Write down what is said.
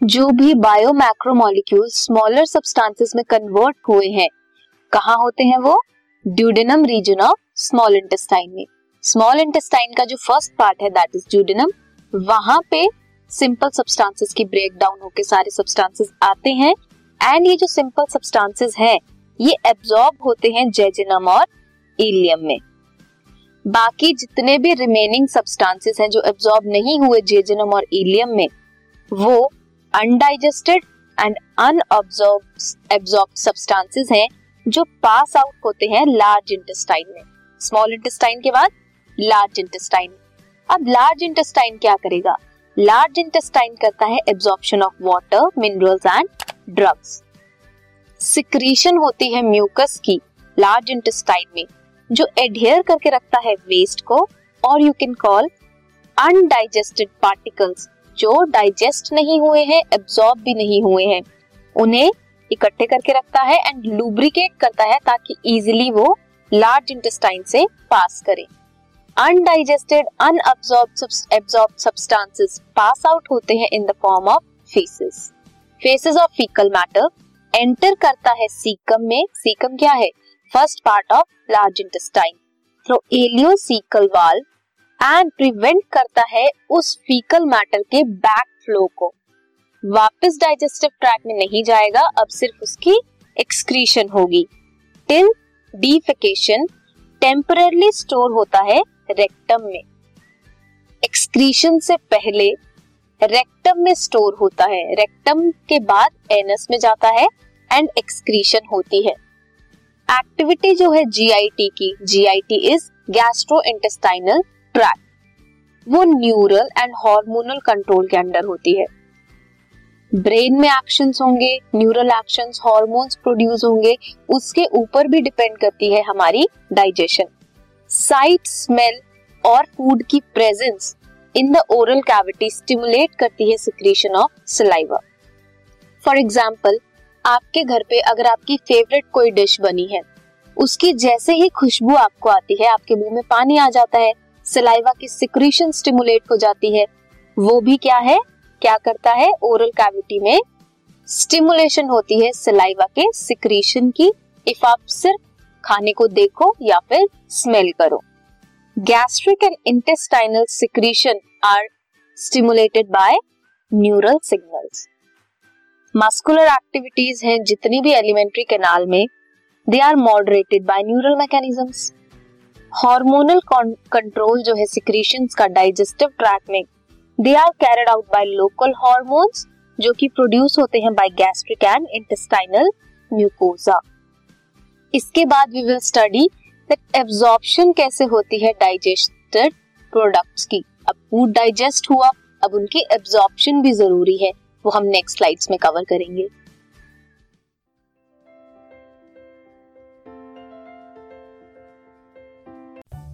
जो भी bio macromolecule smaller substances में कन्वर्ट हुए हैं, कहा होते हैं वो? Duodenum region of small intestine में। स्मॉल इंटेस्टाइन का जो फ़र्स्ट पार्ट है दैट इज़ ड्यूडेनम वहाँ पे सिंपल सब्सटेंसेस की ब्रेक डाउन होकर सारे सब्सटेंसेस आते हैं। एंड ये जो सिंपल सब्सटेंसेस है, ये एब्जॉर्ब होते हैं जेजिनम और इलियम में। बाकी जितने भी रिमेनिंग सब्सटेंसेस हैं जो एब्जॉर्ब नहीं हुए जेजिनम और इलियम में, वो undigested and unabsorbed absorbed substances हैं, जो पास आउट होते हैं लार्ज इंटेस्टाइन में। स्मॉल इंटेस्टाइन के बाद लार्ज इंटेस्टाइन अब लार्ज इंटेस्टाइन क्या करेगा? लार्ज इंटेस्टाइन करता है absorption of water minerals and drugs secretion होती है म्यूकस की लार्ज इंटेस्टाइन में, जो एडहेयर करके रखता है वेस्ट को, और you can call undigested particles जो डाइजेस्ट नहीं हुए हैं एब्जॉर्ब भी नहीं हुए हैं, उन्हें इकट्ठे करके रखता है एंड लुब्रिकेट करता है ताकि इजिली वो लार्ज इंटेस्टाइन से पास करे। Undigested unabsorb substances pass out होते हैं in the form of faeces faeces of faecal matter enter करता है सीकम में। सीकम क्या है? First part of large intestine through ileocaecal valve and prevent करता है उस फीकल मैटर के बैक फ्लो को वापस डाइजेस्टिव ट्रैक में नहीं जाएगा अब सिर्फ़ उसकी एक्सक्रीशन होगी टिल डीफिकेशन टेम्परली स्टोर होता है रेक्टम में एक्सक्रीशन से पहले रेक्टम में स्टोर होता है रेक्टम के बाद एनस में जाता है एंड एक्सक्रीशन होती है एक्टिविटी जो है जीआईटी की GIT is gastrointestinal tract. वो न्यूरल एंड हार्मोनल कंट्रोल के अंडर होती है। ब्रेन में एक्शंस होंगे, न्यूरल एक्शंस, हार्मोन्स प्रोड्यूस होंगे, उसके ऊपर भी डिपेंड करती है हमारी डाइजेशन। साइट, स्मेल और फ़ूड की presence in the oral cavity stimulate करती है secretion of saliva. For example, आपके घर पे अगर आपकी फेवरेट कोई डिश बनी है, उसकी जैसे ही खुशबू आपको आती है, आपके मुँह में पानी आ जाता है सलाइवा की सिक्रीशन स्टिमुलेट हो जाती है। वो भी क्या है? क्या करता है? ओरल कैविटी में स्टिमुलेशन होती है सलाइवा के सिक्रीशन की। इफ़ आप सिर्फ़ खाने को देखो या फिर स्मेल करो। Gastric and intestinal secretion are stimulated by neural signals muscular activities हैं जितनी भी एलिमेंट्री कैनाल में they are moderated by neural mechanisms hormonal control जो है सिक्रीशन का डाइजेस्टिव ट्रैक में they are carried out by local hormones जो कि प्रोड्यूस होते हैं by gastric and intestinal mucosa इसके बाद we will study that absorption कैसे होती है डाइजेस्टेड प्रोडक्ट्स की। अब फ़ूड डाइजेस्ट हुआ, अब उनकी एब्जॉर्प्शन भी ज़रूरी है, वो हम नेक्स्ट स्लाइड्स में कवर करेंगे।